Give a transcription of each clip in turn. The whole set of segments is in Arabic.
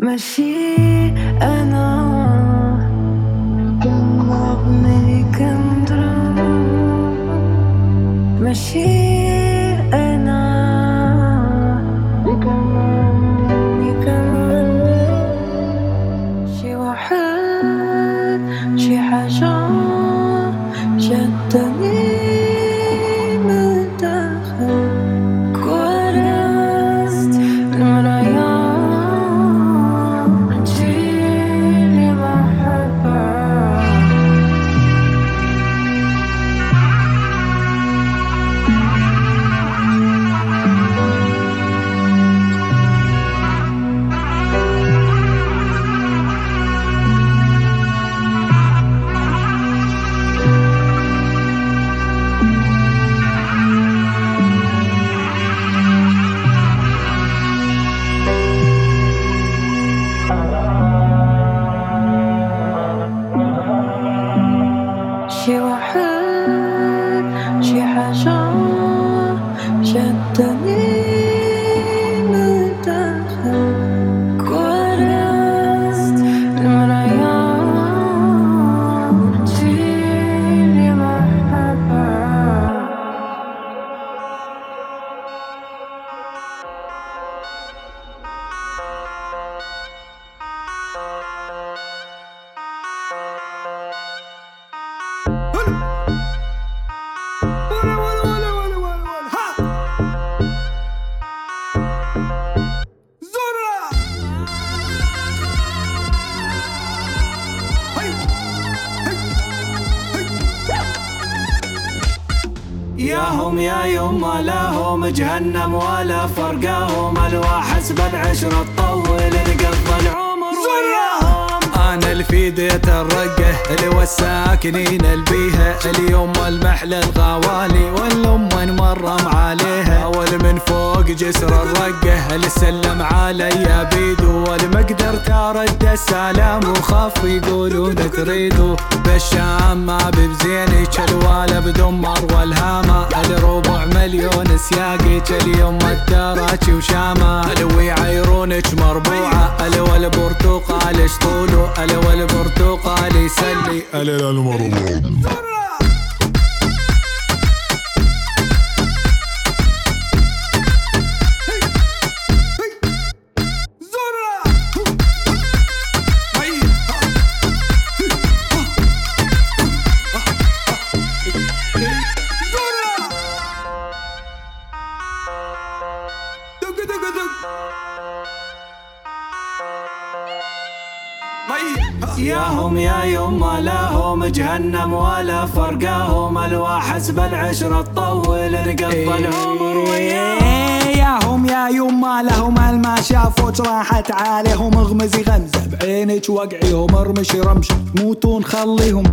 ماشي أنا كنغني كندرا ماشي ياهم يا يما لهم جهنم ولا فرقاهم الواحد بالعشرة تطول نقضى العمر وياهم أنا الفيديت الرقه اللي والساكنين البيها اليوم المحل الغوالي والام نمرم عليها. أول من فوق جسر الرقة اللي سلم علي بيدو. والمقدر ترد السلام وخاف يقولون تريدو بالشام ما ببزينك الوالب دمر والهامة. الربع مليون سياقك اليوم الدراجي وشامة. ألو يعيرونك مربوعة ألو البرتقال شطولو ألو البرتقال يسلي. زورا ياهم يا يما لهم جهنم ولا فرقاهم الواحد بالعشرة تطول نقضى العمر وياهم. إيه ياهم يا يما لهم الما شافوك راحت عليهم اغمزي غمزة بعينك وقعيهم ارمشي رمش موتون خليهم.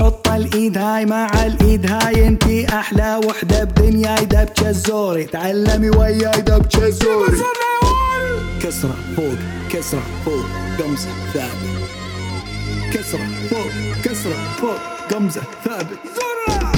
حط الإيد هاي مع الإيد هاي انتي أحلى وحدة بدنياي دبكة الزوري تعلمي وياي دبكة الزوري كسرة فوق كسرة فوق قمزة ثابت كسرة فوق كسرة فوق قمزة ثابت. How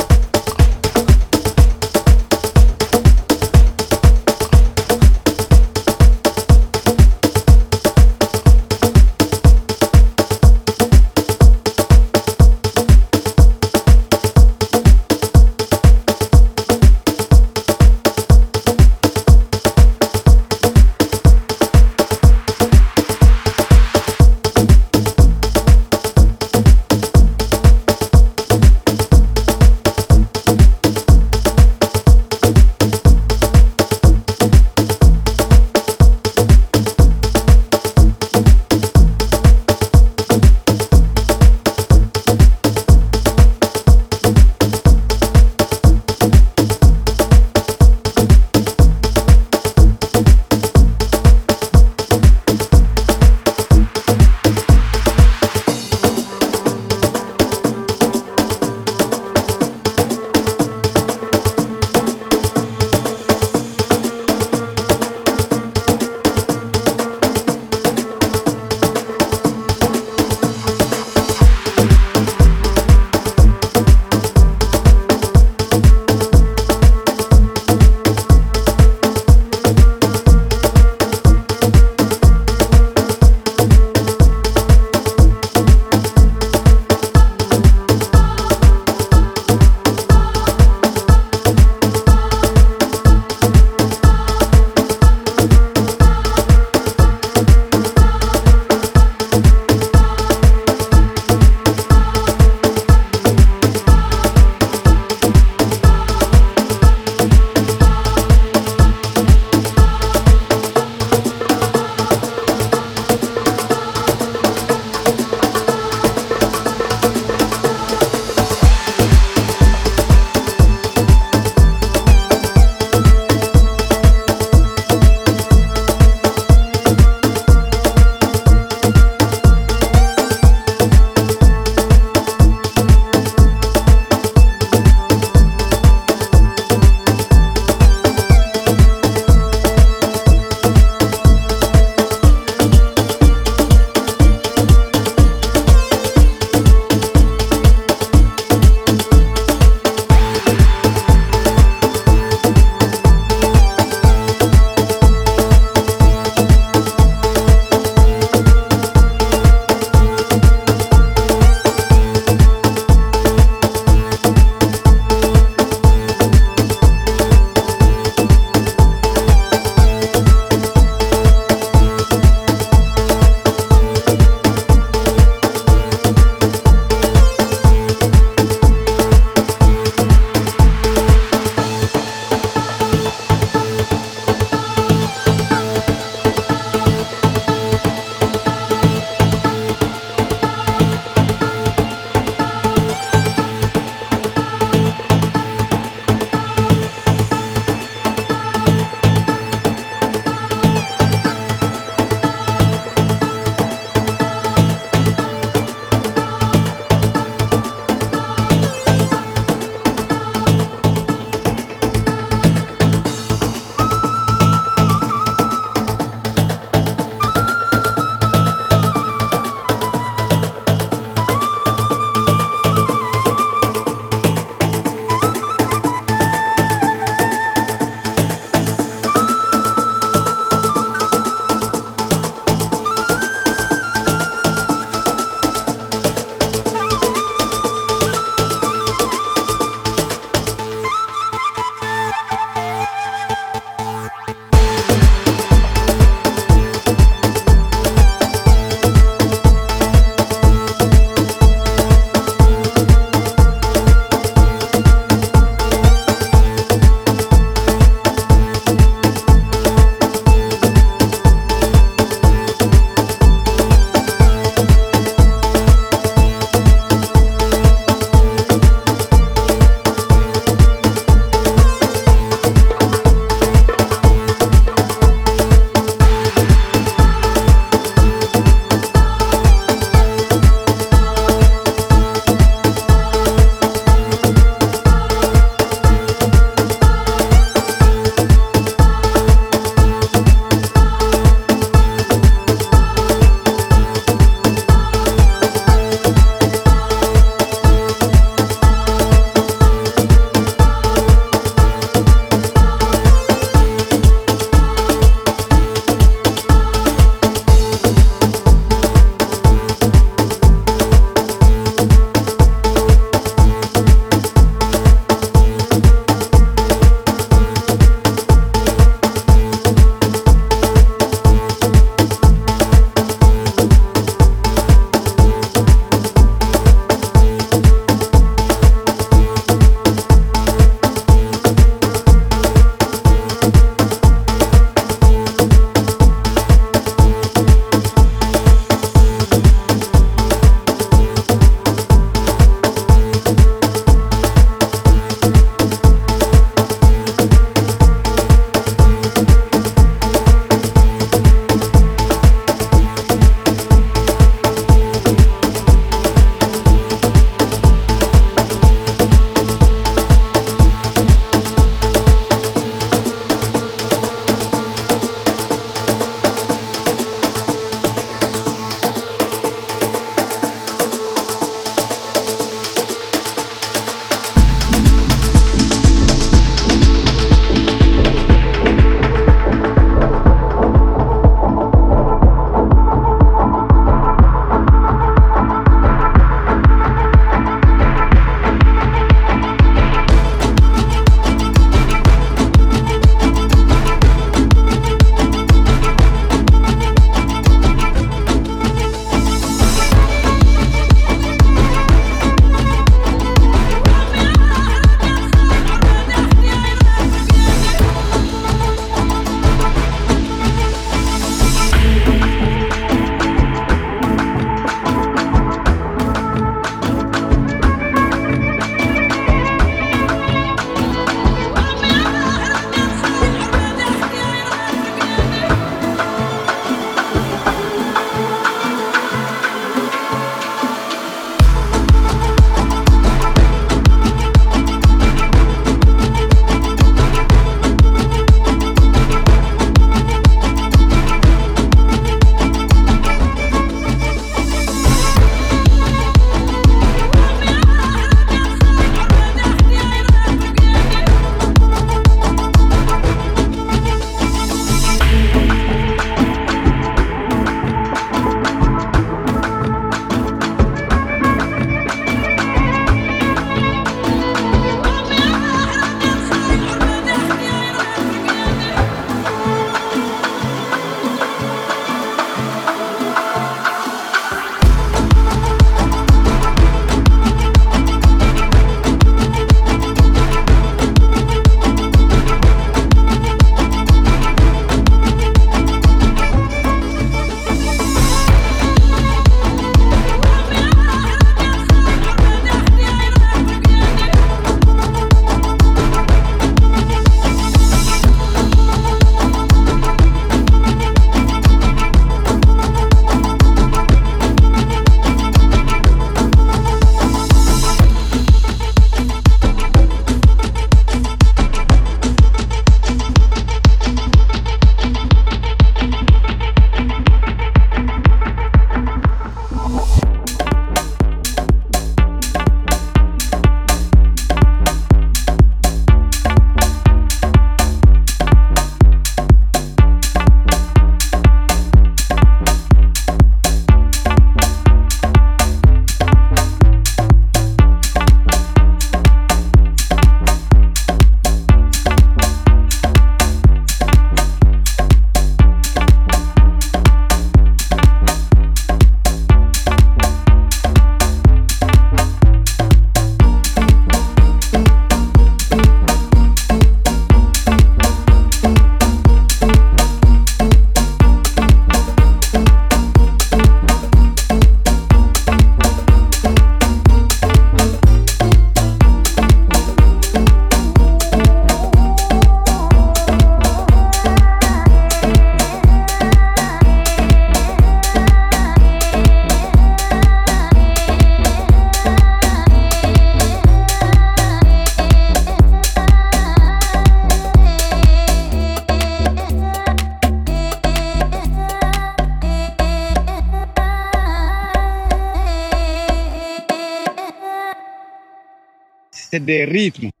de ritmo.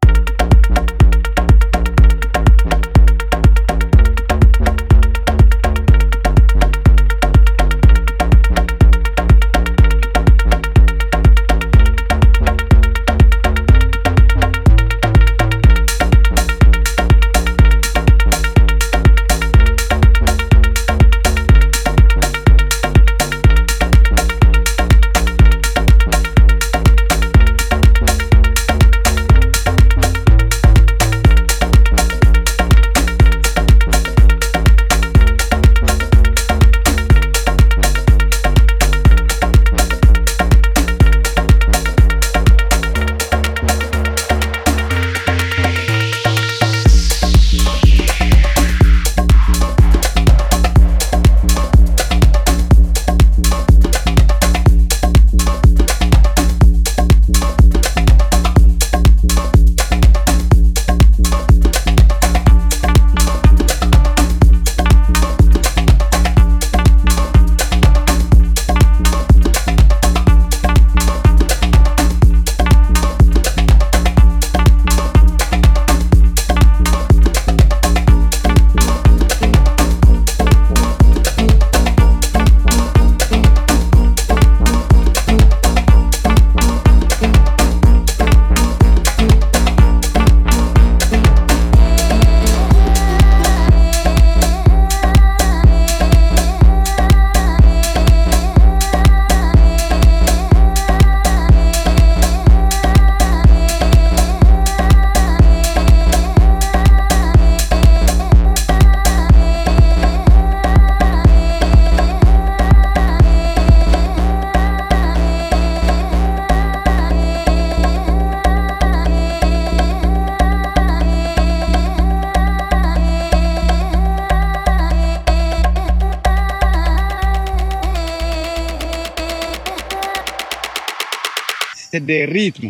de ritmo.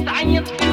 станет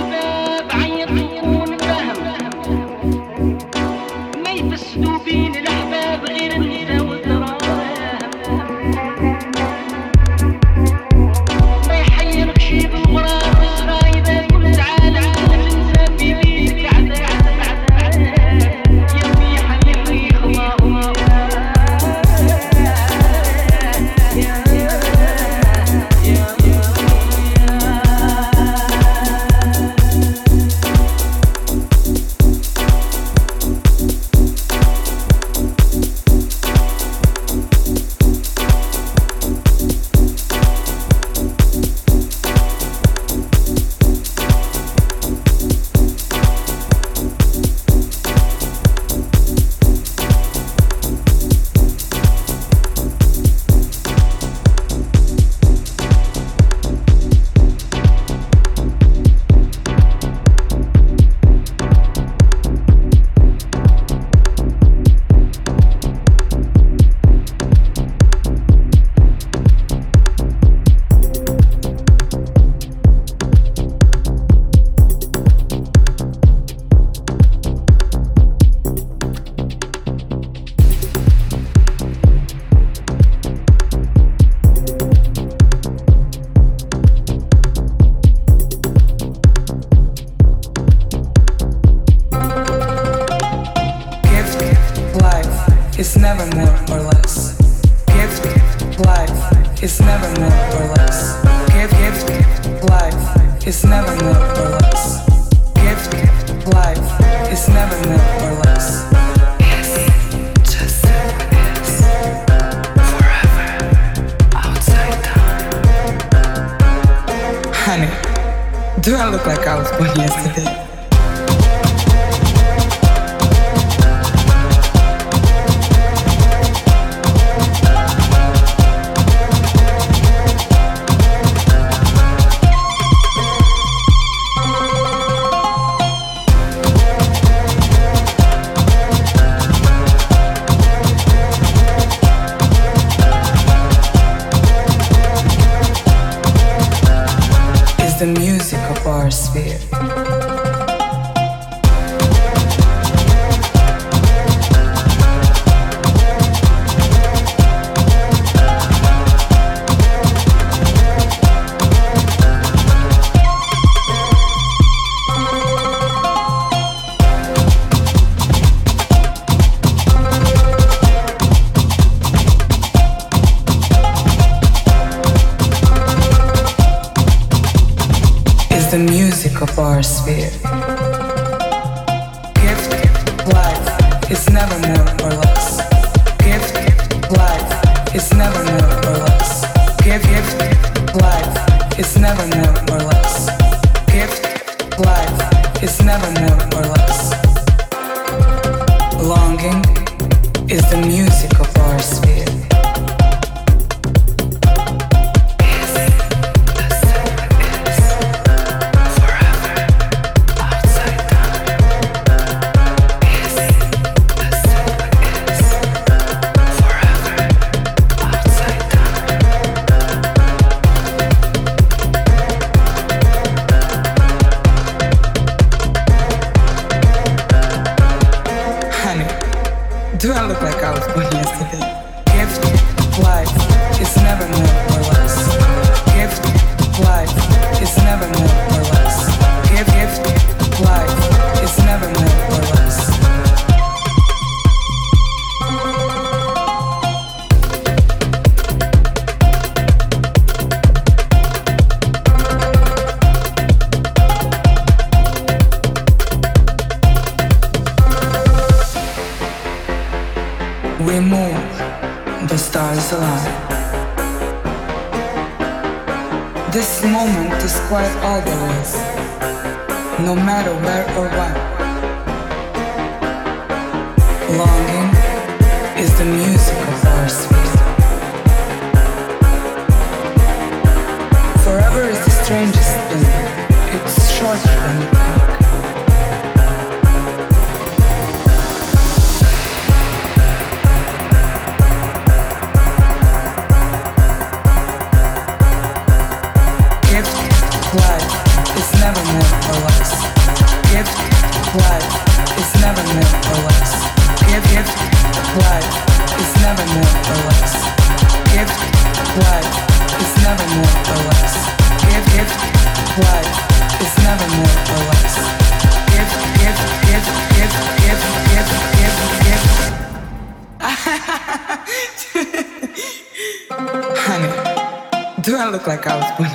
It's never meant less. Honey, do I look like I was born yesterday?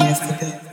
Yesterday.